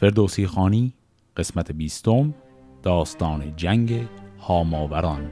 فردوسی خانی قسمت بیستم داستان جنگ هاماوران.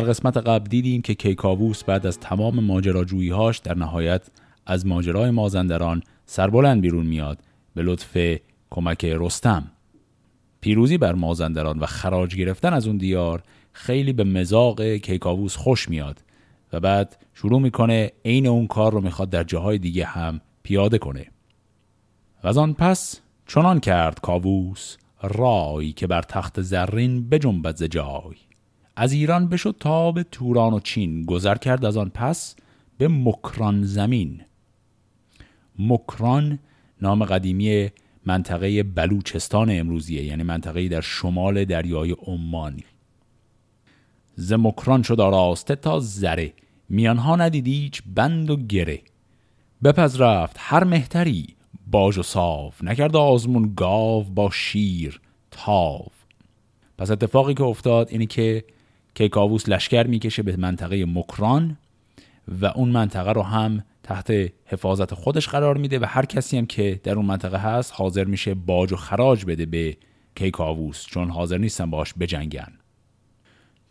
در قسمت قبل دیدیم که کیکاووس بعد از تمام ماجراجوییهاش در نهایت از ماجرای مازندران سربلند بیرون میاد به لطف کمک رستم. پیروزی بر مازندران و خراج گرفتن از اون دیار خیلی به مزاق کیکاووس خوش میاد و بعد شروع می‌کنه عین اون کار رو می‌خواد در جاهای دیگه هم پیاده کنه. و از آن پس چنان کرد کاووس رای که بر تخت زرین بجنبد ز جای. از ایران بشد تا به توران و چین گذر کرد از آن پس به مکران زمین. مکران نام قدیمی منطقه بلوچستان امروزیه یعنی منطقه در شمال دریای عمان. ز مکران شد آراسته تا زره. میانها ندید بند و گره. بپز رفت هر مهتری. باج و صاف. نکرد آزمون گاو با شیر تاو. پس اتفاقی که افتاد اینه که کیکاووس لشکر می‌کشه به منطقه مکران و اون منطقه رو هم تحت حفاظت خودش قرار میده و هر کسی هم که در اون منطقه هست حاضر میشه باج و خراج بده به کیکاووس چون حاضر نیستن باش بجنگن.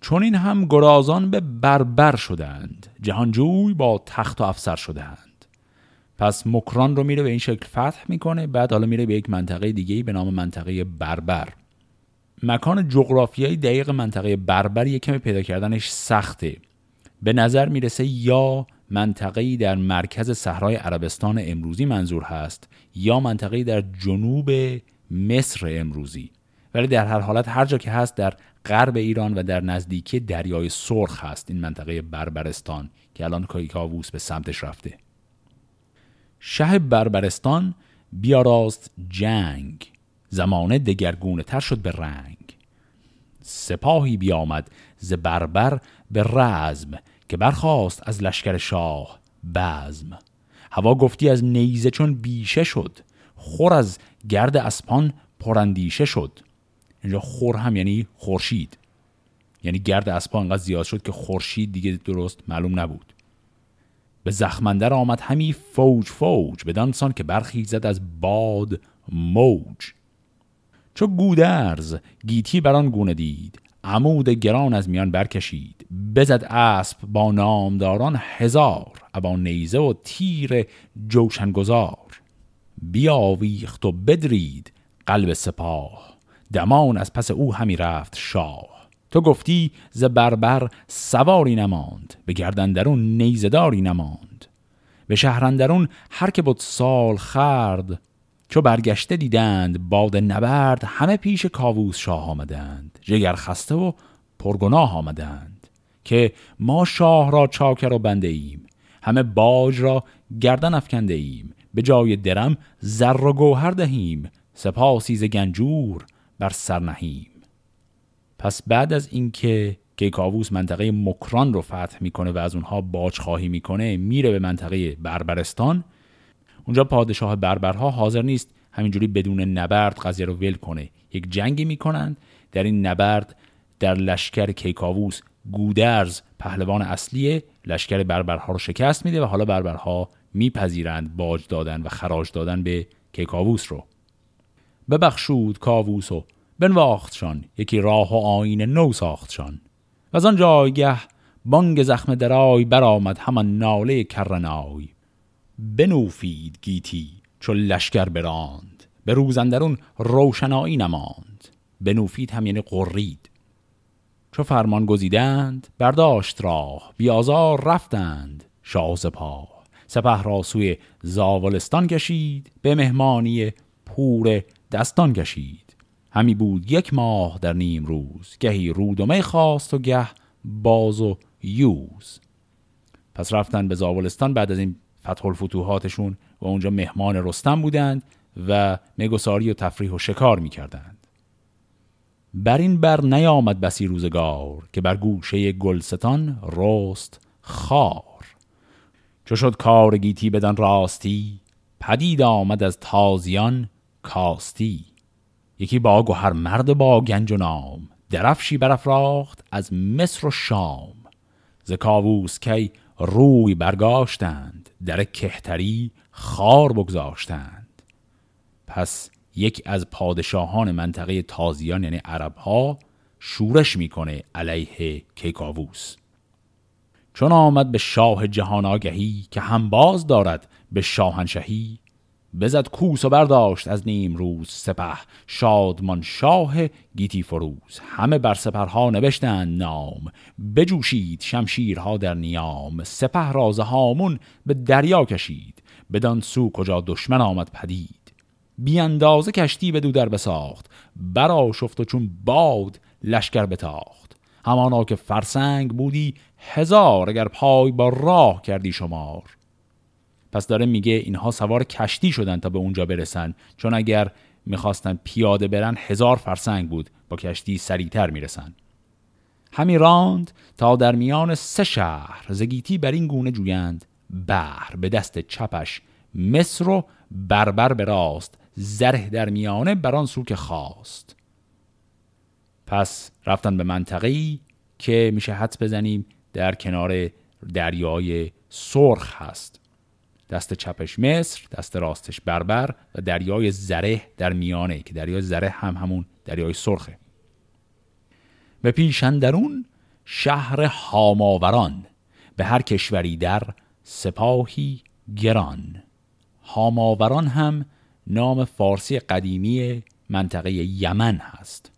چون این هم گرازان به بربر شدند جهانجوی با تخت و افسر شدند پس مکران رو میره به این شکل فتح می‌کنه بعد حالا میره به یک منطقه دیگه به نام منطقه بربر. مکان جغرافیایی دقیق منطقه بربر یک کمی پیدا کردنش سخته. به نظر می‌رسه یا منطقه‌ای در مرکز صحرای عربستان امروزی منظور هست یا منطقه‌ای در جنوب مصر امروزی. ولی در هر حالت هر جا که هست در غرب ایران و در نزدیکی دریای سرخ هست این منطقه بربرستان که الان کاووس به سمتش رفته. شه بربرستان بیاراست جنگ. زمانه دگرگونه تر شد به رنگ. سپاهی بیامد ز بربر به رزم که برخواست از لشکر شاه بزم. هوا گفتی از نیزه چون بیشه شد خور از گرد اسپان پرندیشه شد. اینجا خور هم یعنی خورشید. یعنی گرد اسپان انقدر زیاد شد که خورشید دیگه درست معلوم نبود. به زخمندر آمد همی فوج فوج بدانسان که برخیزد از باد موج. چو گودرز گیتی بران گونه دید. عمود گران از میان برکشید. بزد اسب با نامداران هزار ابا نیزه و تیر جوشنگزار. بیاویخت و بدرید قلب سپاه. دمان از پس او همی رفت شاه. تو گفتی ز بربر سواری نماند به گردندرون نیزداری نماند. به شهرندرون هر که بود سال خرد چو برگشته دیدند باد نبرد همه پیش کاووس شاه آمدند. جگر خسته و پرگناه آمدند که ما شاه را چاکر و بنده ایم. همه باج را گردن افکنده ایم. به جای درم زر و گوهر دهیم. سپاسی ز گنجور بر سر نهیم. پس بعد از اینکه که کاووس منطقه مکران رو فتح می‌کنه و از اونها باج خواهی می‌کنه میره به منطقه بربرستان. اونجا پادشاه بربرها حاضر نیست همینجوری بدون نبرد قضیه رو ول کنه. یک جنگی می‌کنند. در این نبرد در لشکر کیکاووس گودرز پهلوان اصلی لشکر بربرها رو شکست میده و حالا بربرها میپذیرند باج دادن و خراج دادن به کیکاووس رو. ببخشود کاووس و بنواختشان یکی راه و آین نو ساختشان و از آن جایگه بانگ زخم درای برآمد همان ناله کرنای. بنوفید گیتی چو لشکر براند به روزندرون روشنایی نماند. بنوفید هم یعنی قرید چو فرمان گزیدند برداشت راه بیازار رفتند شاه سپاه. سپه را سوی زاولستان کشید به مهمانی پور دستان کشید. همی بود یک ماه در نیم روز گهی رودمه خواست و گه باز و یوز. پس رفتن به زاولستان بعد از این فتح الفتوحاتشون و اونجا مهمان رستم بودند و مگساری و تفریح و شکار می کردند. بر این بر نیامد بسی روزگار که بر گوشه گلستان رست خار. چو شد کار گیتی بدن راستی پدید آمد از تازیان کاستی. یکی با هر مرد با گنج و نام درفشی برافراخت از مصر و شام. ز کاووس کی روی برگاشتند در کهتری خار بگذاشتند. پس یک از پادشاهان منطقه تازیان یعنی عرب ها شورش می‌کنه علیه کیکاووس. چون آمد به شاه جهان آگهی که هم باز دارد به شاهنشهی بزد کوس و برداشت از نیم روز سپه. شادمان شاه گیتی فروز. همه بر سپرها نوشتند نام. بجوشید شمشیرها در نیام. سپه راز هامون به دریا کشید. بدان سو کجا دشمن آمد پدید. بیاندازه کشتی به دو در بساخت. برا شفت و چون باد لشکر بتاخت. همانا که فرسنگ بودی هزار اگر پای با راه کردی شمار. پس داره میگه اینها سوار کشتی شدن تا به اونجا برسن. چون اگر می‌خواستن پیاده برن هزار فرسنگ بود. با کشتی سریعتر می‌رسن. همی راند تا در میان سه شهر زگیتی بر این گونه جویند. بحر به دست چپش مصر و بربر به راست. زره در میانه بران سو که خواست. پس رفتن به منطقه‌ای که میشه حد بزنیم در کنار دریای سرخ هست. دست چپش مصر دست راستش بربر و دریای زره در میانه که دریای زره هم همون دریای سرخه. به پیشندرون شهر هاماوران به هر کشوری در سپاهی گران. هاماوران هم نام فارسی قدیمی منطقه یمن هست.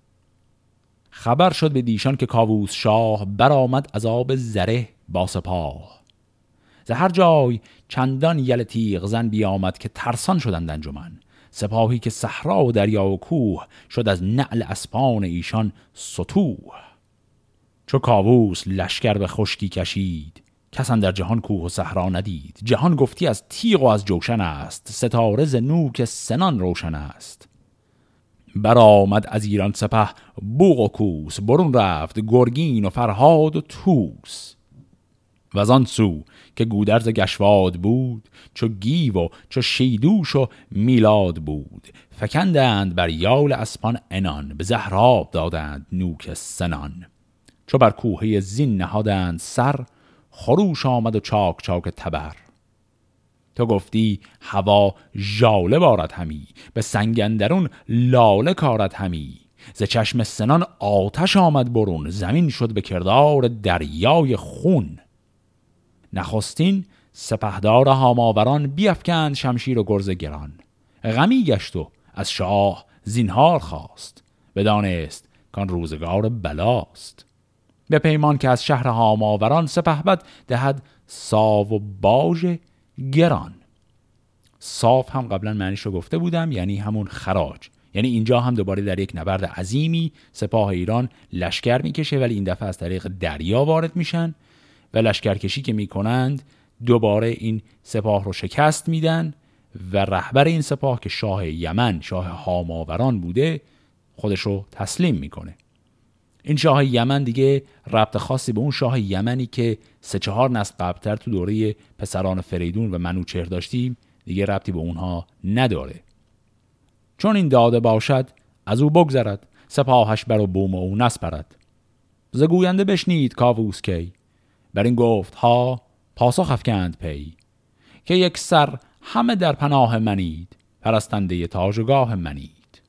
خبر شد به دیشان که کاووس شاه برآمد از آب زره با سپاه. ز هر جای چندان یل تیغ زن بیامد که ترسان شدند انجمن. سپاهی که صحرا و دریا و کوه شد از نعل اسپان ایشان سطوح. چو کاووس لشکر به خشکی کشید کسان در جهان کوه و صحرا ندید. جهان گفتی از تیغ و از جوشن است ستاره ز نوک سنان روشن است. برآمد از ایران سپه بوغ و کوس برون رفت گرگین و فرهاد و توس و آن سو که گودرز گشواد بود چو گیو و چو شیدوش و میلاد بود. فکندند بر یال اسپان انان به زهراب دادند نوک سنان. چو بر کوهه زین نهادند سر خروش آمد و چاک چاک تبر. تو گفتی هوا ژاله بارد همی به سنگندرون لاله کارد همی. ز چشم سنان آتش آمد برون زمین شد به کردار دریای خون. نخستین سپهدار هاماوران بیافکند شمشیر و گرز گران. غمی گشت و از شاه زینهار خواست. بدانست کان روزگار بلاست. به پیمان که از شهر هاماوران سپهبد دهد ساو و باژ گران. صاف هم قبلا معنیش رو گفته بودم یعنی همون خراج. یعنی اینجا هم دوباره در یک نبرد عظیمی سپاه ایران لشکر می‌کشه ولی این دفعه از طریق دریا وارد میشن. و لشکرکشی که می‌کنند دوباره این سپاه رو شکست میدن و رهبر این سپاه که شاه یمن شاه هاماوران بوده خودش رو تسلیم می‌کنه. این شاه یمن دیگه ربط خاصی به اون شاه یمنی که سه چهار نسل قبلتر تو دوره پسران فریدون و منوچهر داشتیم دیگه ربطی به اونها نداره. چون این داده باشد از او بگذرد سپاهش بر و بوم او نسپرد. زگوینده بشنید کاووس کی. بر این گفت ها پاسخ افکند پی که یک سر همه در پناه منید پرستنده تاجگاه منید.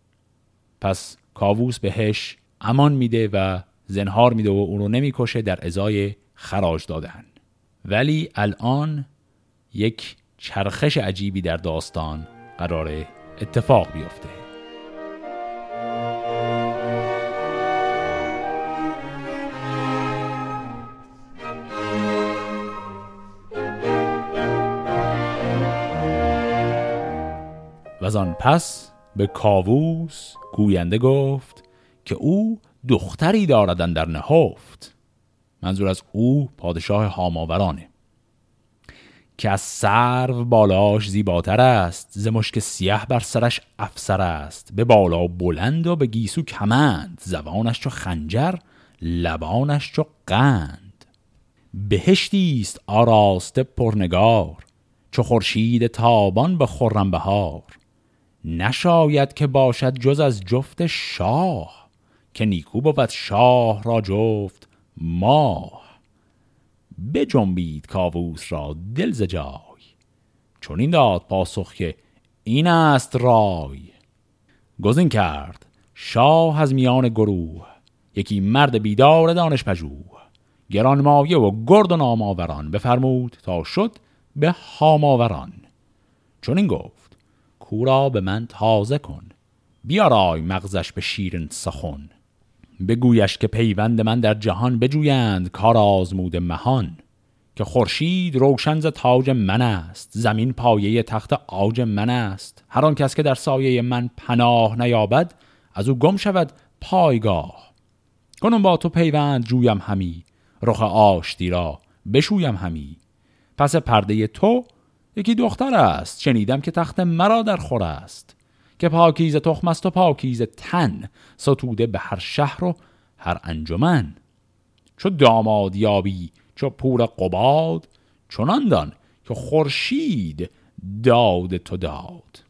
پس کاووس بهش امان میده و زنهار میده و اون رو نمی‌کشه در ازای خراج دادن. ولی الان یک چرخش عجیبی در داستان قرار اتفاق بیفته. و آن پس به کاووس گوینده گفت که او دختری داردن در نهفت. منظور از او پادشاه هاماورانه. که از سرو بالاش زیباتر است ز مشک سیه بر سرش افسر است. به بالا بلند و به گیسو کمند زبانش چو خنجر لبانش چو قند. بهشتی است آراسته پرنگار چو خورشید تابان به خرم بهار. نشاید که باشد جز از جفت شاه که نیکو بود شاه را جفت ماه. بجنبید کاووس را دل ز جای چون این داد پاسخ که این است رای. گزین کرد شاه از میان گروه یکی مرد بیدار دانش پژوه. گرانمایه و گرد و ناماوران بفرمود تا شد به هاماوران. چون این گفت کورا به من تازه کن. بیارای مغزش به شیرین سخن. بگویش که پیوند من در جهان بجویند کار آزمود مهان. که خورشید روشن ز تاج من است زمین پایه تخت آج من است. هر آن کس که در سایه من پناه نیابد از او گم شود پایگاه. کنم با تو پیوند جویم همی رخ آشتی را بشویم همی. پس پرده تو یکی دختر است. شنیدم که تخت مرا در خور است. که پاکیز تخم است و پاکیز تن ستوده به هر شهر و هر انجمن. چو داماد یابی چو پور قباد چنان دان که خورشید داد تو داد.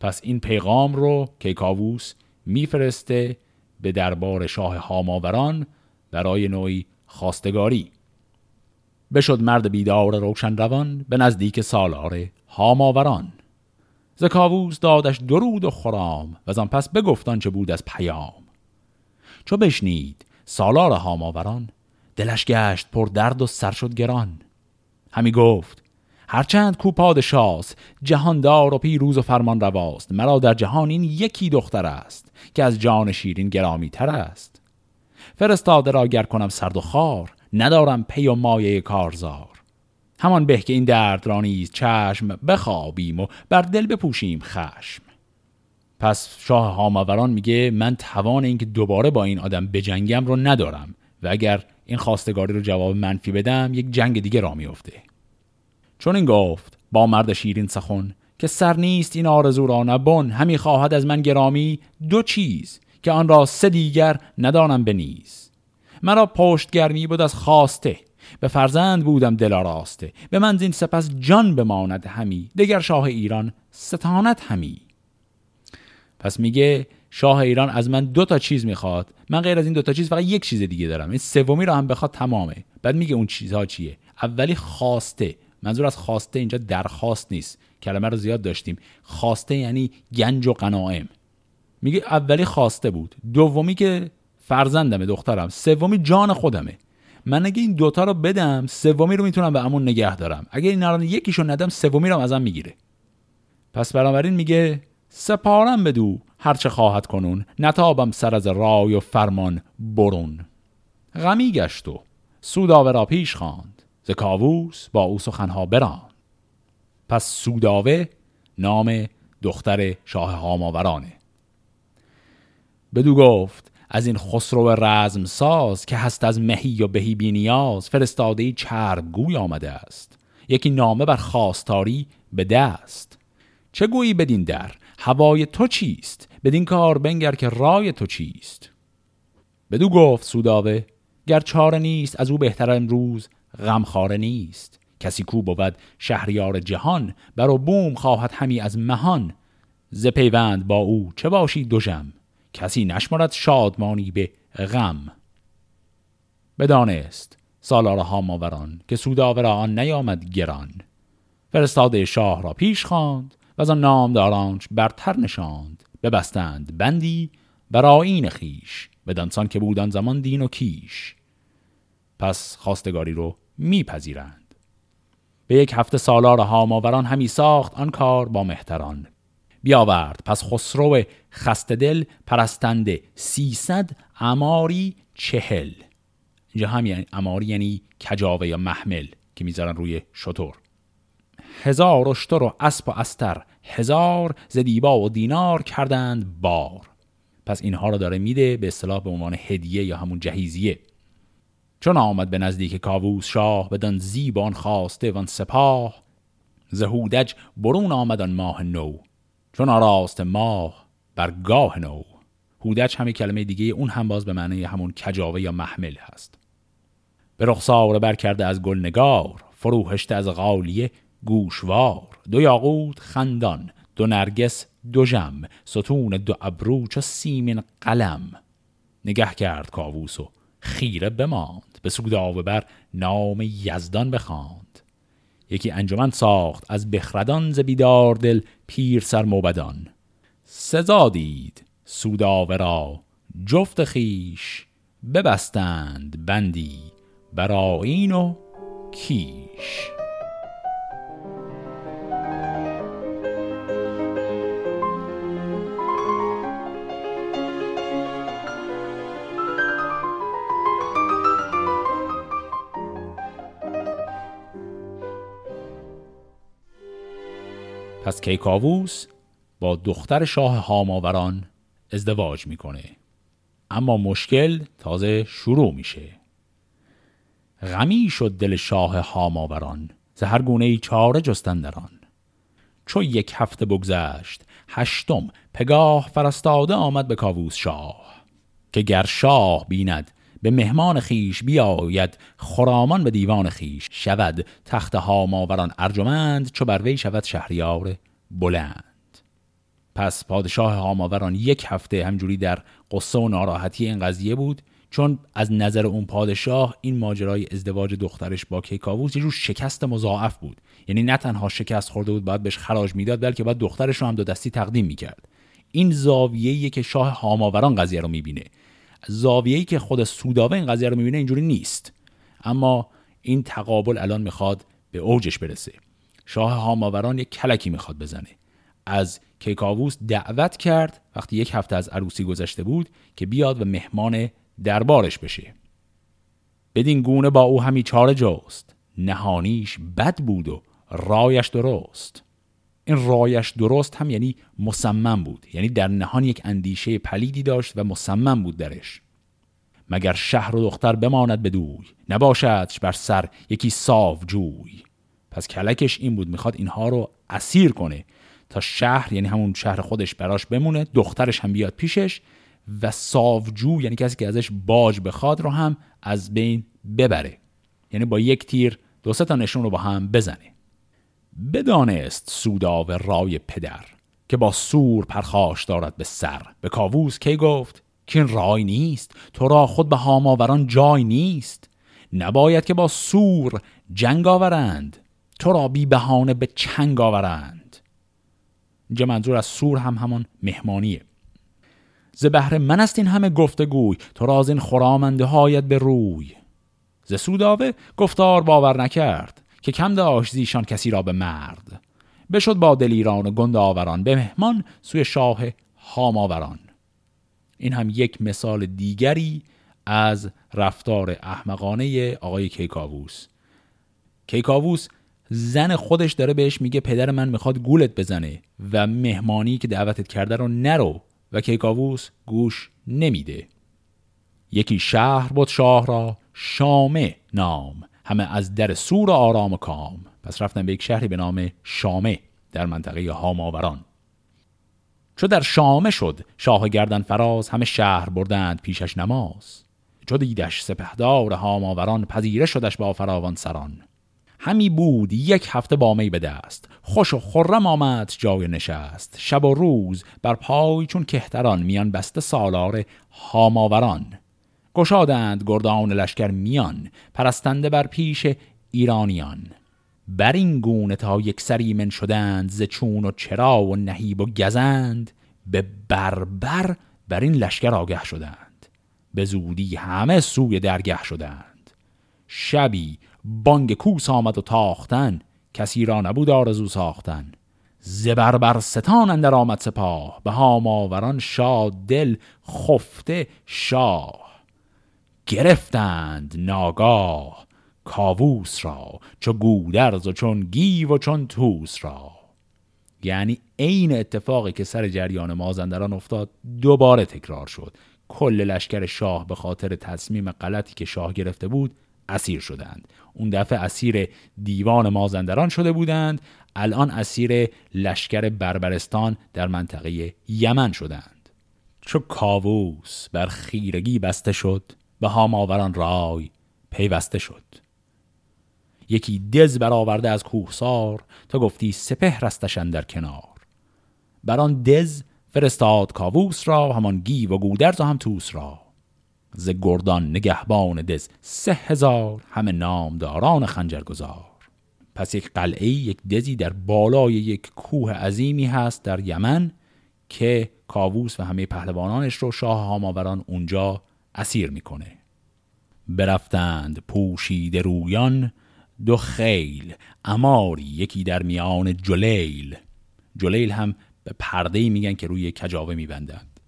پس این پیغام رو کیکاووس میفرسته به دربار شاه هاماوران برای نوعی خواستگاری. بشد مرد بیدار روشن روان به نزدیک سالار هاماوران. ز کاووس دادش درود و خرام و آن پس بگفتان چه بود از پیام. چو بشنید سالار هاماوران دلش گشت پر درد و سر شد گران. همی گفت هرچند کو پادشاست جهاندار و پیروز و فرمان رواست مرا در جهان این یکی دختر است که از جان شیرین گرامی تر است. فرستاده را گر کنم سرد و خار ندارم پی و مایه کارزار. همان به که این درد را نیز چشم بخوابیم و بر دل بپوشیم خشم. پس شاه هاماوران میگه من توان اینکه دوباره با این آدم بجنگم رو ندارم و اگر این خواستگاری رو جواب منفی بدم یک جنگ دیگه را میفته چون این گفت با مرد شیرین سخن که سر نیست این آرزو را نبن همی خواهد از من گرامی دو چیز که آن را سه دیگر ندانم بنیز مرا پشت گرمی بود از خواسته به فرزند بودم دل راسته به من زین سپس جان بماند همی دگر شاه ایران ستانت همی. پس میگه شاه ایران از من دو تا چیز می‌خواد من غیر از این دو تا چیز فقط یک چیز دیگه دارم این سومی رو هم بخواد تمامه. بعد میگه اون چیزها چیه؟ اولی خواسته منظور از خواسته اینجا درخواست نیست کلمه رو زیاد داشتیم. خواسته یعنی گنج و قناعم. میگه اولی خواسته بود دومی که فرزندمه دخترم. سومی جان خودمه. من اگه این دوتا رو بدم سومی رو می‌تونم به امون نگه دارم. اگه این الان یکیشو ندم سومی رو ازم می‌گیره. پس بنابراین میگه سپارم بدو هرچه خواهد کنون. نتابم سر از رای و فرمان برون. غمی گشت و سوداوه را پیش خواند. ز کاووس با او سخنها بران پس سوداوه نام دختر شاه هاماورانه. بدو گفت از این خسرو رزم ساز که هست از مهی و بهی بینیاز فرستاده چرب گوی آمده است. یکی نامه بر خواستاری به دست. چه گویی بدین در؟ هوای تو چیست؟ بدین کار بنگر که رای تو چیست؟ بدو گفت سوداوه گر چاره نیست از او بهتر امروز غمخواره نیست. کسی کو بود شهریار جهان بر بوم خواهد همی از مهان. ز پیوند با او چه باشی دوژم کسی نشمرد شادمانی به غم. بدانست سالار هاماوران که سوداوه را آن نیامد گران. فرستاده شاه را پیش خواند و از آن نامدارانش برتر نشاند ببستند بندی بر آیین خیش بدانسان که بودن زمان دین و کیش. پس خواستگاری رو میپذیرند. به یک هفته سالار هاماوران همی ساخت آن کار با مهتران. بیاورد. پس خسرو خسته دل پرستنده. سیصد اماری چهل. اینجا هم یعنی اماری یعنی کجاوه یا محمل که می‌ذارن روی شطور. هزار اشتر و اسب و استر. هزار ز دیبا و دینار کردند بار. پس اینها رو داره میده به اصطلاح به عنوان هدیه یا همون جهیزیه. چون آمد به نزدیک کاووس شاه بدان زیبان خواسته وان سپاه زهودج برون آمد آن ماه نو. چون آراست ماه بر گاه نو. هودج همه کلمه دیگه اون هم باز به معنی همون کجاوه یا محمل هست. به رخسار بر کرده از گلنگار فروهشته از غالیه گوشوار. دو یاقوت خندان دو نرگس دو جم ستون دو ابرو چو سیمین قلم. نگه کرد کاووس و خیره بماند. به سوداوه بر نام یزدان بخواند. یکی انجمن ساخت از بخردان ز بیدار دل پیر سر موبدان. سزا دید سوداوه را جفت خیش ببستند بندی برایین و کیش. پس کیکاووس با دختر شاه هاماوران ازدواج می‌کنه. اما مشکل تازه شروع میشه. غمی شد دل شاه هاماوران ز هر گونه ای چاره جستن دران چو یک هفته بگذشت هشتم پگاه فرستاده آمد به کاووس شاه که گر شاه بیند به مهمان خیش بیاید خرامان به دیوان خیش شود. تخت هاماوران ارجمند چو بر وی شود شهریار بلند. پس پادشاه هاماوران یک هفته همجوری در قصه و ناراحتی این قضیه بود چون از نظر اون پادشاه این ماجرای ازدواج دخترش با کیکاووس یه جور شکست مضاعف بود. یعنی نه تنها شکست خورده بود باید بهش خراج می‌داد بلکه باید دخترش رو هم دو دستی تقدیم می‌کرد. این زاویه‌ای که شاه هاماوران قضیه رو می‌بینه. زاویه‌ای که خود سوداوه این قضیه رو می‌بینه اینجوری نیست. اما این تقابل الان می‌خواد به اوجش برسه. شاه هاماوران یک کلکی می‌خواد بزنه. از کیکاووس دعوت کرد وقتی یک هفته از عروسی گذشته بود که بیاد و مهمان دربارش بشه. بدین گونه با او همی چاره جست. نهانیش بد بود و رایش درست. این رایش درست هم یعنی مصمم بود. یعنی در نهان یک اندیشه پلیدی داشت و مصمم بود درش. مگر شهر و دختر بماند بدوی نباشدش بر سر یکی صاف جوی. پس کلکش این بود می‌خواد اینها رو اسیر کنه تا شهر یعنی همون شهر خودش براش بمونه دخترش هم بیاد پیشش و صافجو یعنی کسی که ازش باج بخواد رو هم از بین ببره. یعنی با یک تیر دو تا نشون رو با هم بزنه. بدانست سوداو رای پدر که با سور پرخاش دارد به سر. به کاووس کی گفت؟ که این رای نیست. تو را خود به هاماوران جای نیست. نباید که با سور جنگ آورند. تو را بی بهانه به چنگ آورند. اینجا منظور از سور هم همون مهمانیه. ز بهر من است این همه گفتگوی. تو را از این خرامنده هایت به روی. ز سوداوه گفتار باور نکرد. که کم داشت زیشان کسی را به مرد. بشد با دلیران و گند آوران به مهمان سوی شاه هاماوران این هم یک مثال دیگری از رفتار احمقانه آقای کیکاووس. کیکاووس زن خودش داره بهش میگه پدر من می‌خواد گولت بزنه و مهمانی که دعوتت کرده رو نرو. و کیکاووس گوش نمیده. یکی شهر بود شاه را شامه نام. همه از در سور آرام و کام. پس رفتن به یک شهری به نام شامه در منطقه هاماوران. چو در شامه شد شاه گردن فراز همه شهر بردند پیشش نماز. چو دیدش سپهدار هاماوران پذیره شدش با فراوان سران. همی بود یک هفته با می به دست. خوش و خرم آمد جای نشست. شب و روز بر پای چون کهتران میان بسته سالار هاماوران. گشادند گردان لشکر میان پرستنده بر پیش ایرانیان. بر این گونه تا یک سری من شدند ز چون و چرا و نهیب و گزند به بربر بر این لشکر آگه شدند. به زودی همه سوی درگه شدند. شبی بانگ کوس آمد و تاختن کسی را نبود آرزو ساختن. زبر بر ستان اندر آمد سپاه به هاماوران شاد دل خفته شاه. گرفتند ناگاه کاووس را چو گودرز و چون گیو و چون توس را. یعنی عین اتفاقی که سر جریان مازندران افتاد دوباره تکرار شد. کل لشکر شاه به خاطر تصمیم غلطی که شاه گرفته بود اسیر شدند. اون دفعه اسیر دیوان مازندران شده بودند الان اسیر لشکر بربرستان در منطقه یمن شدند. چو کاووس بر خیرگی بسته شد به هاماوران رای پیوسته شد. یکی دز برآورده از کوهسار تا گفتی سپه رستشن در کنار. بر آن دز فرستاد کاووس را همان گیو و گودرز و هم توس را. ز گردان نگهبان دز سه هزار همه نامداران خنجرگزار. پس یک قلعه یک دزی در بالای یک کوه عظیمی هست در یمن که کاووس و همه پهلوانانش رو شاه هاماوران اونجا اسیر می‌کنه. برفتند پوشیده رویان دو خیل اماری یکی در میان جلیل. جلیل هم به پرده میگن که روی کجاوه میبندند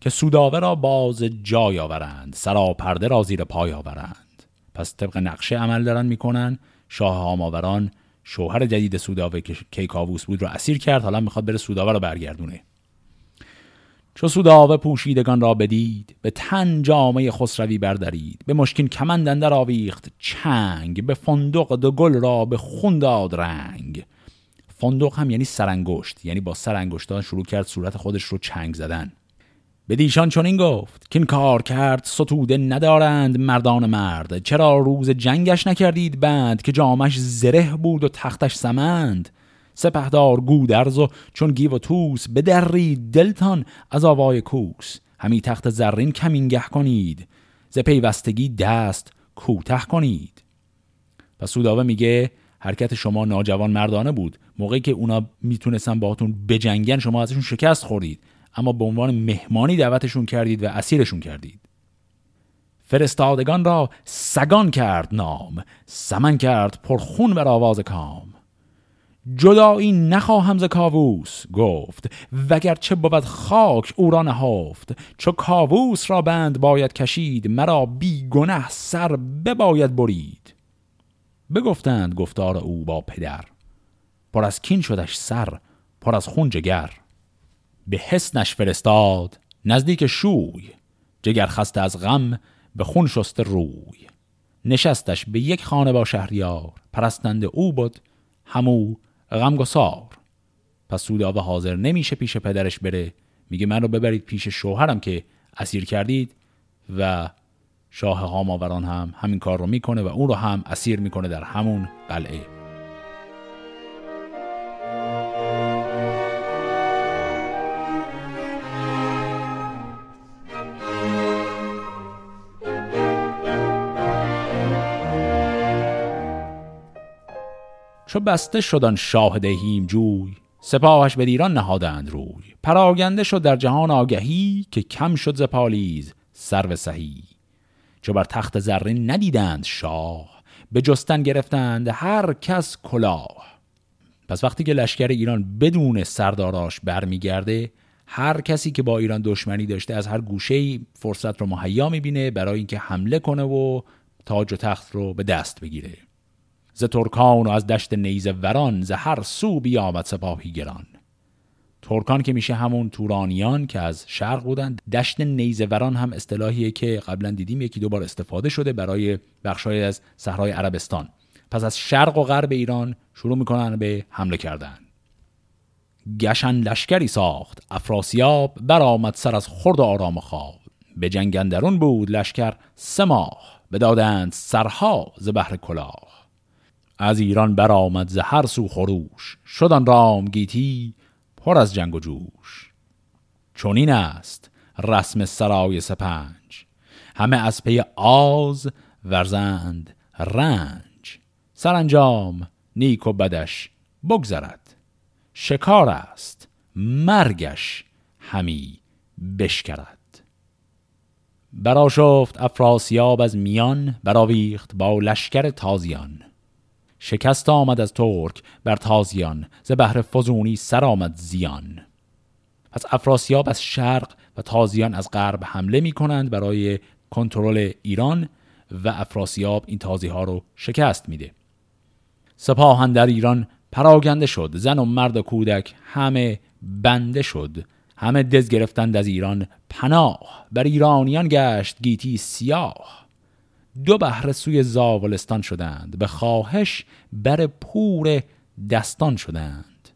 که سوداوه را باز جای آورند سرا پرده را زیر پای آورند. پس طبق نقشه عمل دارن می‌کنن. شاه هاماوران شوهر جدید سوداوه که کیکاووس بود رو اسیر کرد حالا می‌خواد بره سوداوه رو برگردونه. چو سوداوه پوشیدگان را بدید به تن جامعه خسروی بردارید به مشکین کمند را آویخت چنگ به فندق دو گل را به خون داد رنگ. فندق هم یعنی سرانگشت یعنی با سرانگشتان شروع کرد صورت خودش رو چنگ زدن. به دیشان چون این گفت که این کار کرد ستوده ندارند مردان مرد. چرا روز جنگش نکردید بند که جامش زره بود و تختش سمند؟ سپهدار گودرز و چون گیو و توس بدرید دلتان از آوای کوس همی تخت زرین کمینگه کنید. ز پیوستگی دست کوته کنید. پس سوداوه میگه حرکت شما ناجوان مردانه بود. موقعی که اونا می‌تونستن باهاتون بجنگن شما ازشون شکست خوردید. اما به عنوان مهمانی دعوتشون کردید و اسیرشون کردید. فرستادگان را سگان کرد نام. سمن کرد پرخون بر آواز کام. جدایی نخواهم ز کاووس گفت وگر چه بود خاک او را نهافت چو کاووس را بند باید کشید مرا بی گنه سر بباید برید. بگفتند گفتار او با پدر پر از کین شدش سر پر از خون جگر. به حسنش فرستاد نزدیک شوی جگر خسته از غم به خون شسته روی. نشستش به یک خانه با شهریار پرستند او بود همو غمگسار. پس سوداوه حاضر نمیشه پیش پدرش بره. میگه من رو ببرید پیش شوهرم که اسیر کردید و شاه هاماوران هم همین کار رو می‌کنه و اون رو هم اسیر می‌کنه در همون قلعه. چو بسته شدن شاه دهیم جوی سپاهش به دیران نهادند روی. پراگنده شد در جهان آگهی که کم شد ز پالیز سرو سهی. چو بر تخت زرین ندیدند شاه به جستن گرفتند هر کس کلاه. پس وقتی که لشکر ایران بدون سرداراش برمیگرده هر کسی که با ایران دشمنی داشته از هر گوشه فرصت رو مهیا می‌بینه برای اینکه حمله کنه و تاج و تخت رو به دست بگیره. ز ترکان و از دشت نیزه وران ز هر سو بیامد سپاهی گران. ترکان که میشه همون تورانیان که از شرق بودن دشت نیزه وران هم اصطلاحیه که قبلا دیدیم یکی دو بار استفاده شده برای بخشای از صحرای عربستان. پس از شرق و غرب ایران شروع می‌کنن به حمله کردن. گشن لشکری ساخت افراسیاب برآمد سر از خرد آرام خواب. به جنگندرون بود لشکر سه ماه بدادند سرها ز بهر کلاه. از ایران برآمد ز هر سو خروش. شدن رام گیتی پر از جنگ و جوش. چونین است رسم سرای سپنج. همه از پی آز ورزند رنج. سرانجام نیک و بدش بگذرد. شکار است مرگش همی بشکرد. براشفت افراسیاب از میان براویخت با لشکر تازیان. شکست آمد از ترک بر تازیان ز بهر فزونی سر آمد زیان. پس افراسیاب از شرق و تازیان از غرب حمله می کنند برای کنترل ایران و افراسیاب این تازی ها رو شکست میده. سپاهان در ایران پراگنده شد زن و مرد و کودک همه بنده شد. همه دز گرفتند از ایران پناه بر ایرانیان گشت گیتی سیاه. دو بهره سوی زاولستان شدند. به خواهش بر پور دستان شدند.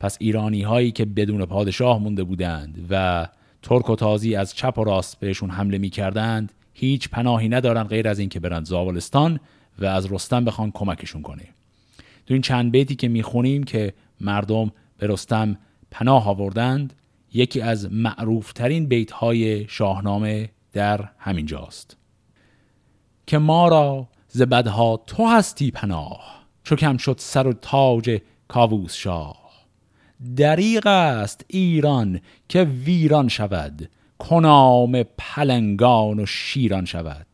پس ایرانی هایی که بدون پادشاه مونده بودند و ترک و تازی از چپ و راست بهشون حمله می کردند هیچ پناهی ندارن غیر از اینکه برند زاولستان و از رستم بخوان کمکشون کنه. تو این چند بیتی که می‌خونیم که مردم به رستم پناه آوردند یکی از معروفترین بیت های شاهنامه در همین جاست که ما را زبدها تو هستی پناه. چو کم شد سر و تاج کاووس شاه دریغ است ایران که ویران شود. کنام پلنگان و شیران شود.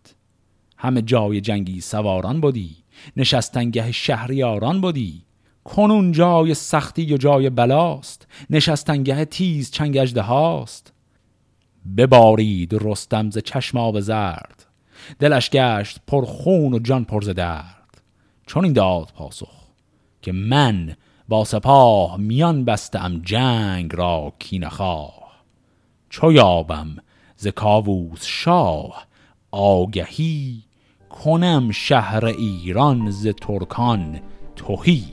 همه جای جنگی سواران بودی نشستنگه شهریاران بودی کنون جای سختی و جای بلاست. نشستنگه تیز چنگ هاست ببارید رستم ز چشم آب زرد. دلش گشت پر خون و جان پر ز درد. چون این داد پاسخ که من با سپاه میان بستم جنگ را کینخواه چو یابم ز کاووس شاه آگهی کنم شهر ایران ز ترکان توهی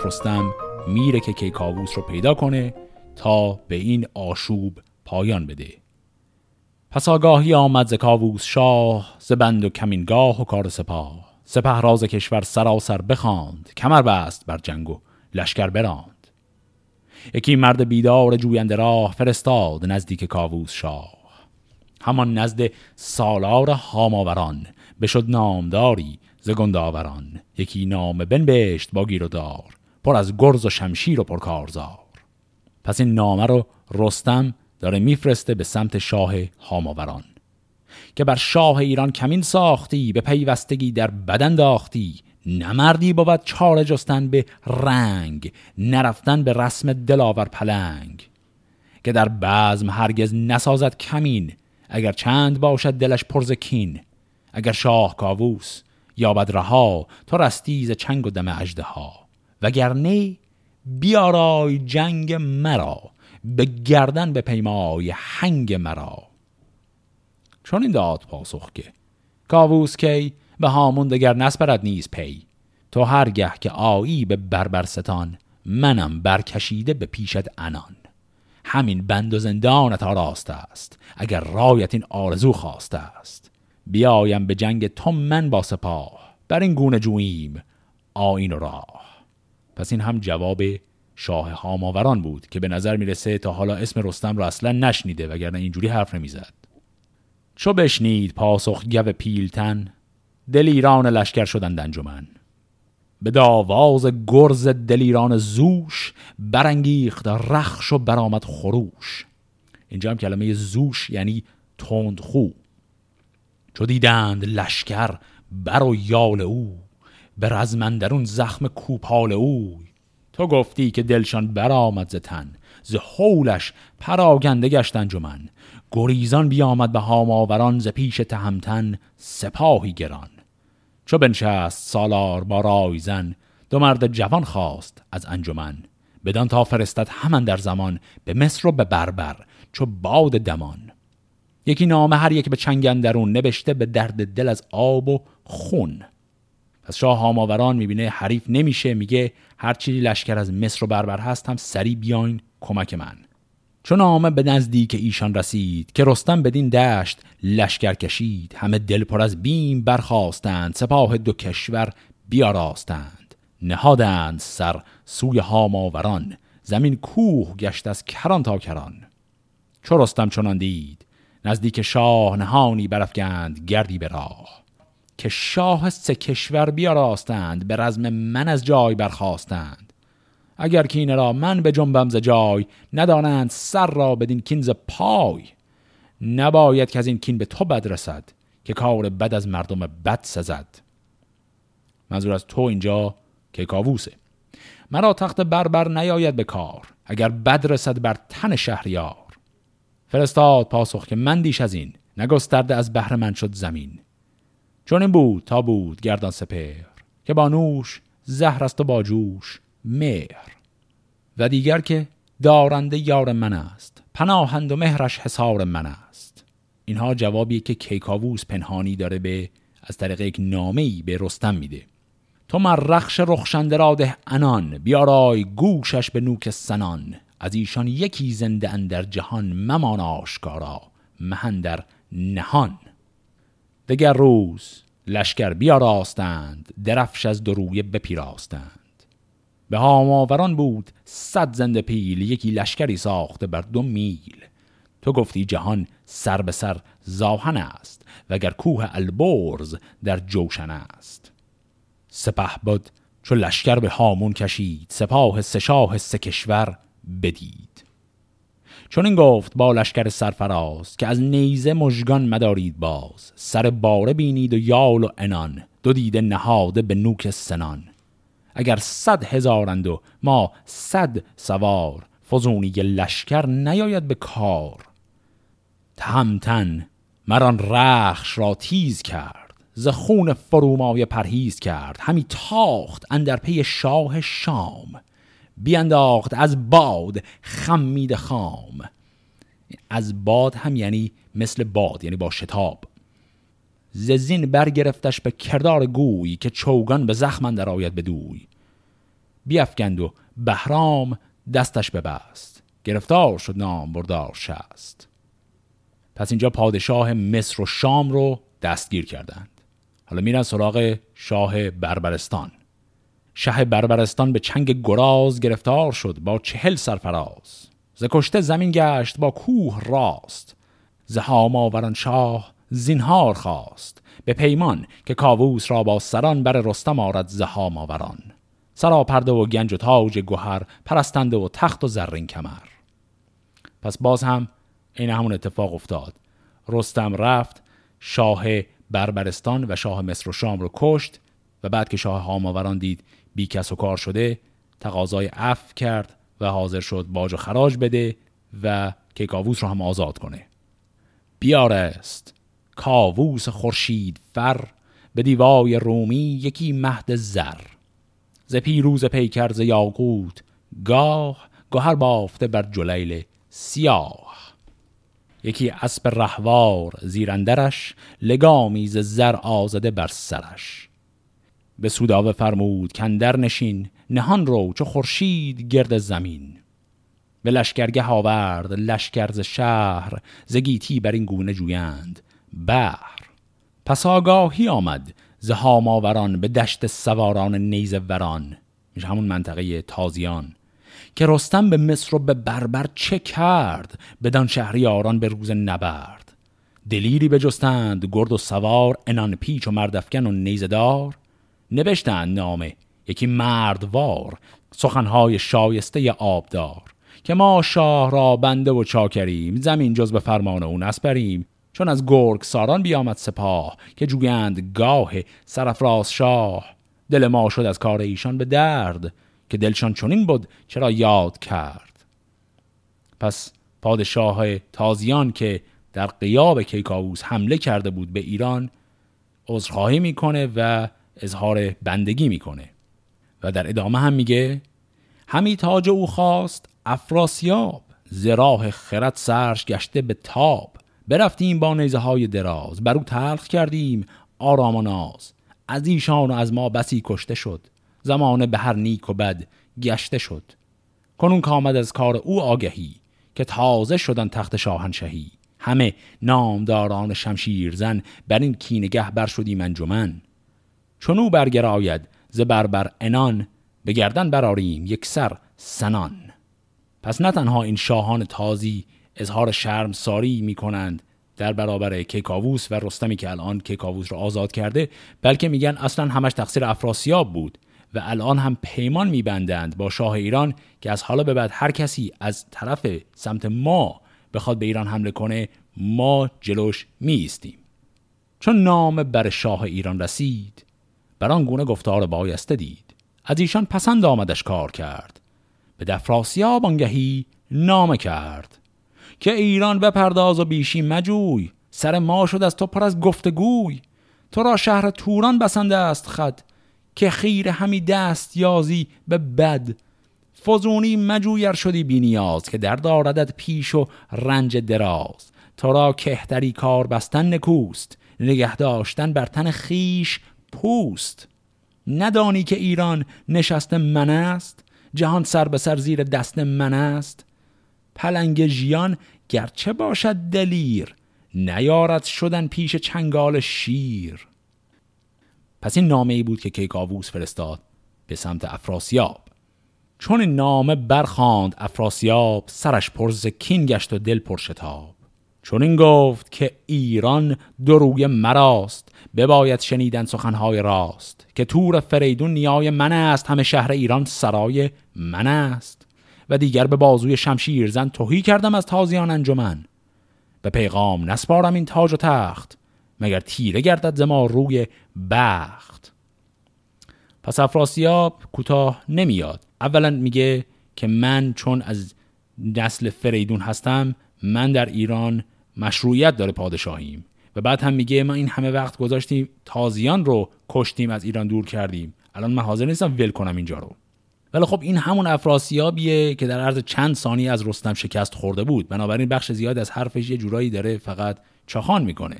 پس رستم میره که کیکاووس رو پیدا کنه تا به این آشوب پایان بده. پس آگاهی آمد ز کاووس شاه ز بند و کمینگاه و کار سپاه. سپه راز کشور سراسر بخواند کمر بست بر جنگ و لشکر براند. یکی مرد بیدار جوینده راه فرستاد نزدیک کاووس شاه. همان نزد سالار هاماوران بشد نامداری ز گنداوران. یکی نام بنبشت با گیر و دار. پر از گرز و شمشیر و پرکارزار. پس این نامه رو رستم داره میفرسته به سمت شاه هاماوران که بر شاه ایران کمین ساختی به پیوستگی در بدن داختی. نمردی بود چاره جستن به رنگ نرفتن به رسم دلاور پلنگ. که در بزم هرگز نسازد کمین اگر چند باشد دلش پرز کین. اگر شاه کاووس یابد رها تو رستیز چنگ و دم اجده وگرنه بیارای جنگ مرا به گردن به پیمای هنگ مرا. چون این داد پاسخ که کاووس کی به هامون دگر نسپرد نیز پی تو هرگه که آیی به بربرستان منم برکشیده به پیشت انان همین بند و زندانت راست است اگر رایت این آرزو خواسته است. بیایم به جنگ تو من با سپاه بر این گونه جوییم آین و راه. پس این هم جواب شاه هاماوران بود که به نظر می‌رسه تا حالا اسم رستم رو اصلا نشنیده وگرنه اینجوری حرف نمی‌زد. چو بشنید پاسخ گو پیلتن دلیران لشکر شدند انجمن به داواز گرز دلیران زوش برانگیخت رخش و برآمد خروش. اینجا هم کلمه زوش یعنی تندخو. چو دیدند لشکر بر و یال او به رزمندرون زخم کوپال اوی. تو گفتی که دلشان برآمد ز تن ز حولش پراگنده گشت انجمن. گریزان بیامد به هاماوران ز پیش تهمتن سپاهی گران. چو بنشست سالار با رایزن دو مرد جوان خواست از انجمن. بدان تا فرستد همان در زمان به مصر و به بربر چو باد دمان. یکی نامه هر یک به چنگندرون نوشته به درد دل از آب و خون. پس شاه هاماوران می‌بینه حریف نمیشه میگه هرچی لشکر از مصر و بربر هست هم سری بیاین کمک من. چون نامه به نزدیک ایشان رسید که رستم بدین دشت لشکر کشید. همه دل پر از بیم برخواستند سپاه دو کشور بیاراستند. نهادند سر سوی هاماوران زمین کوه گشت از کران تا کران. چو رستم چنان دید نزدیک شاه نهانی برافگند گردی به راه. که شاه سه کشور بیاراستند به رزم من از جای برخواستند اگر کینه را من به جنبم ز جای ندانند سر را بدین کینز پای. نباید که از این کین به تو بد رسد که کار بد از مردم بد سزد. منظور از تو اینجا که کاووسه. مرا تخت بربر نیاید به کار اگر بد رسد بر تن شهریار. فرستاد پاسخ که من دیش از این نگسترده از بهر من شد زمین. چون این بود تا بود گردان سپر که با نوش زهر است و با جوش مهر و دیگر که دارنده یار من است پناهند و مهرش حسار من است. اینها جوابی که کیکاووس پنهانی داره به از طریق یک نامه به رستم میده. تو من رخش رخشنده را ده انان بیارای گوشش به نوک سنان. از ایشان یکی زنده اندر جهان ممان آشکارا مهن در نهان. دگر روز لشکر بیاراستند درفش از درویه بپیراستند. به هاماوران بود صد زنده پیل یکی لشکری ساخته بر دو میل. تو گفتی جهان سر به سر زاهن است وگر کوه البرز در جوشن است. سپه بود چو لشکر به هامون کشید سپاه سه شاه سه کشور بدید. چون این گفت با لشکر سرفراز که از نیزه مژگان مدارید باز. سر باره بینید و یال و انان دو دیده نهاده به نوک سنان. اگر صد هزارند و ما صد سوار فزونی لشکر نیاید به کار. تهمتن مران رخش را تیز کرد ز خون فرومای پرهیز کرد. همی تاخت اندر پی شاه شام. بیانداخت از باد خمید خام. از باد هم یعنی مثل باد یعنی با شتاب. ززین برگرفتش به کردار گوی که چوگان به زخم در آید به دوی. بیافکند و بهرام دستش ببست. گرفتار شد نام بردار شست. پس اینجا پادشاه مصر و شام رو دستگیر کردند. حالا میرن سراغ شاه بربرستان. شه بربرستان به چنگ گراز گرفتار شد با چهل سرفراز. ز کشته زمین گشت با کوه راست. ز هاماوران شاه زینهار خواست. به پیمان که کاووس را با سران بر رستم آرد ز هاماوران سراپرده و گنج و تاج گوهر پرستنده و تخت و زرین کمر. پس باز هم این همون اتفاق افتاد. رستم رفت شاه بربرستان و شاه مصر و شام رو کشت و بعد که شاه هاماوران دید بی کس و کار شده تقاضای عفو کرد و حاضر شد باج و خراج بده و که کاووس رو هم آزاد کنه. بیارست. کاووس خورشید فر به دیوای رومی یکی مهد زر. ز پیروز پیکر ز یاقوت گاه گهر بافته بر جلیل سیاه. یکی اسب رهوار زیرندرش لگامی ز زر آزده بر سرش. به سوداوه فرمود کندر نشین نهان رو چو خورشید گرد زمین. به لشکرگه آورد لشکر ز شهر زگیتی بر این گونه جویند بر پس آگاهی آمد ز هاماوران به دشت سواران نیز وران میشه همون منطقه تازیان که رستم به مصر و به بربر چه کرد؟ بدان شهریاران به روز نبرد. دلیری بجستند گرد و سوار انان پیچ و مردفکن و نیزدار نوشتند نامه. یکی مردوار سخنهای شایسته آبدار که ما شاه را بنده و چاکریم زمین جز به فرمان او نسپریم. چون از گرگ ساران بیامد سپاه که جویند گاه سرفراز شاه. دل ما شد از کار ایشان به درد که دلشان چنین بود چرا یاد کرد. پس پادشاه تازیان که در قیاب کیکاووس حمله کرده بود به ایران عذرخواهی می‌کنه و اظهار بندگی می‌کنه. و در ادامه هم میگه همی تاج او خواست افراسیاب زراح خرد سرش گشته به تاب. برفتیم با نیزه های دراز بر او تلخ کردیم آرام و ناز. از ایشان و از ما بسی کشته شد زمانه به هر نیک و بد گشته شد. کنون کامد از کار او آگهی که تازه شدن تخت شاهنشهی همه نامداران شمشیرزن بر این کینگه بر شدیم انجمن. چون او برگراید ز بربر انان به گردن براریم یک سر سنان. پس نه تنها این شاهان تازی اظهار شرم ساری می کنند در برابر کیکاووس و رستمی که الان کیکاووس را آزاد کرده بلکه میگن اصلا همش تقصیر افراسیاب بود و الان هم پیمان میبندند با شاه ایران که از حالا به بعد هر کسی از طرف سمت ما بخواد به ایران حمله کنه ما جلوش میستیم چون نام بر شاه ایران رسید بر آن گونه گفتار بایسته دید. از ایشان پسند آمدش کار کرد. به دفراسیاب آنگهی نامه کرد. که ایران بپرداز و بیشی مجوی. سر ما شد از تو پر از گفتگوی. تو را شهر توران بسنده است خد که خیر همی دست یازی به بد. فزونی مجویر شدی بینیاز که در داردت پیش و رنج دراز. تو را کهتری کار بستن نکوست. نگه داشتن بر تن خیش پوست. ندانی که ایران نشست من است؟ جهان سر به سر زیر دست من است. پلنگ ژیان گرچه باشد دلیر نیارد شدن پیش چنگال شیر. پس این نامه ای بود که کیکاووس فرستاد به سمت افراسیاب. چون نامه برخاند افراسیاب سرش پرز کین گشت و دل پرشتاب چون این گفت که ایران دو روی مراست بباید شنیدن سخنهای راست که تور فریدون نیای من است همه شهر ایران سرای من است. و دیگر به بازوی شمشیر زن توهی کردم از تازیان انجمن. به پیغام نسپارم این تاج و تخت مگر تیره گردد زما روی بخت. پس افراسیاب کوتاه نمیاد. اولا میگه که من چون از نسل فریدون هستم من در ایران مشروعیت داره پادشاهیم. و بعد هم میگه ما این همه وقت گذاشتیم تازیان رو کشتیم از ایران دور کردیم. الان من حاضر نیستم ول کنم اینجا رو. ولی خب این همون افراسیابیه که در عرض چند ثانیه از رستم شکست خورده بود. بنابراین بخش زیاد از حرفش یه جورایی داره فقط چاخان می‌کنه.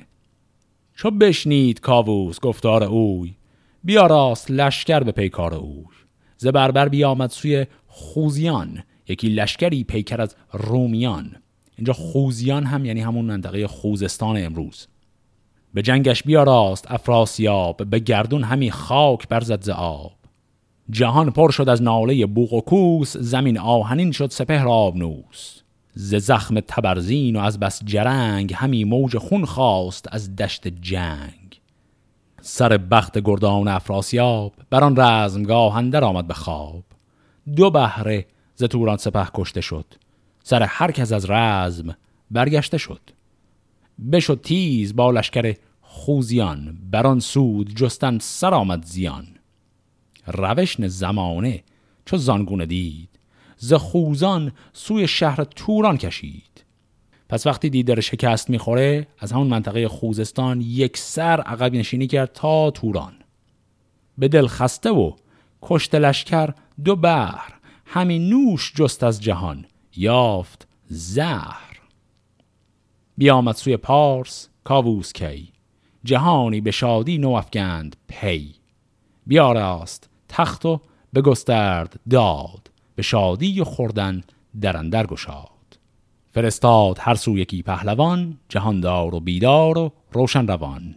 چو بشنید کاووس گفتار اوی بیا راست لشکر به پیکار اوی. ز بربر بیامد سوی خوزیان یکی لشکری پیکر از رومیان. اینجا خوزیان هم یعنی همون منطقه خوزستان امروز. به جنگش بیا راست افراسیاب به گردون همی خاک برزد ز آب. جهان پر شد از ناله بوق و کوس زمین آهنین شد سپهر آبنوس. ز زخم تبرزین و از بس جرنگ همی موج خون خواست از دشت جنگ. سر بخت گردان افراسیاب بر آن رزمگاه اندر آمد به خواب. دو بهره ز توران سپه کشته شد. سر هر کس از رزم برگشته شد. بشد تیز با لشکر خوزیان بران سود جستن سر آمد زیان. روشن زمانه چو زانگونه دید ز خوزان سوی شهر توران کشید. پس وقتی دید داره شکست می‌خوره از همون منطقه خوزستان یک سر عقب نشینی کرد تا توران. به دل خسته و کشت لشکر دو بحر همین نوش جست از جهان. یافت زهر. بیامد سوی پارس کاووس کی. جهانی به شادی نو افگند پی. بیاراست تخت و بگسترد داد. به شادی و خوردن در اندر گشاد. فرستاد هر سو یکی پهلوان جهاندار و بیدار و روشن روان.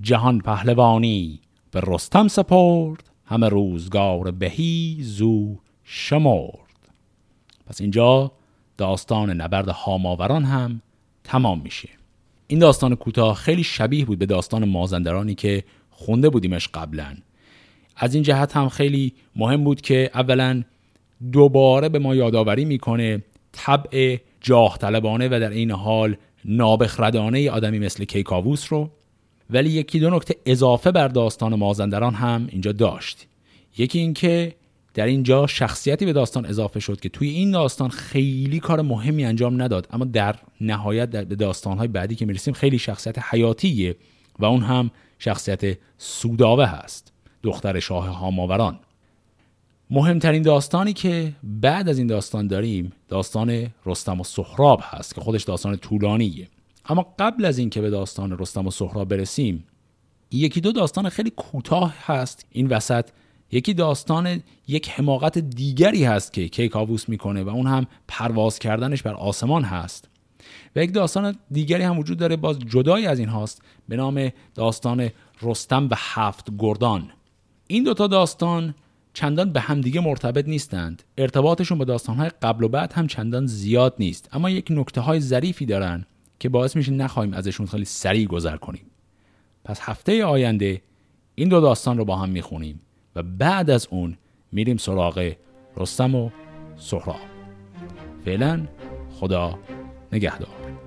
جهان پهلوانی به رستم سپرد همه روزگار بهی زو شمرد. پس اینجا داستان نبرد هاماوران هم تمام میشه. این داستان کوتاه خیلی شبیه بود به داستان مازندرانی که خونده بودیمش قبلا از این جهت هم خیلی مهم بود که اولا دوباره به ما یادآوری می‌کنه طبع جاه طلبانه و در این حال نابخردانه آدمی مثل کیکاووس رو. ولی یکی دو نکته اضافه بر داستان مازندران هم اینجا داشت. یکی اینکه در اینجا شخصیتی به داستان اضافه شد که توی این داستان خیلی کار مهمی انجام نداد. اما در نهایت در داستانهای بعدی که می‌رسیم خیلی شخصیت حیاتیه و اون هم شخصیت سوداوه هست. دختر شاه هاماوران. مهمترین داستانی که بعد از این داستان داریم داستان رستم و سهراب هست که خودش داستان طولانیه. اما قبل از اینکه به داستان رستم و سهراب برسیم یکی دو داستان خیلی کوتاه هست. این وسط یکی داستان یک حماقت دیگری هست که کیکاووس می‌کنه و اون هم پرواز کردنش بر آسمان هست. و یک داستان دیگری هم وجود داره باز جدای از این هاست به نام داستان رستم و هفت گردان. این دوتا داستان چندان به همدیگه مرتبط نیستند. ارتباطشون با داستانهای قبل و بعد هم چندان زیاد نیست. اما یک نکته های ظریفی دارن که باعث میشه نخواهیم ازشون خیلی سریع گذر کنیم. پس هفته آینده این دو داستان رو با هم می‌خونیم. و بعد از اون میریم سراغ رستم و سهراب. فعلا خدا نگهدار.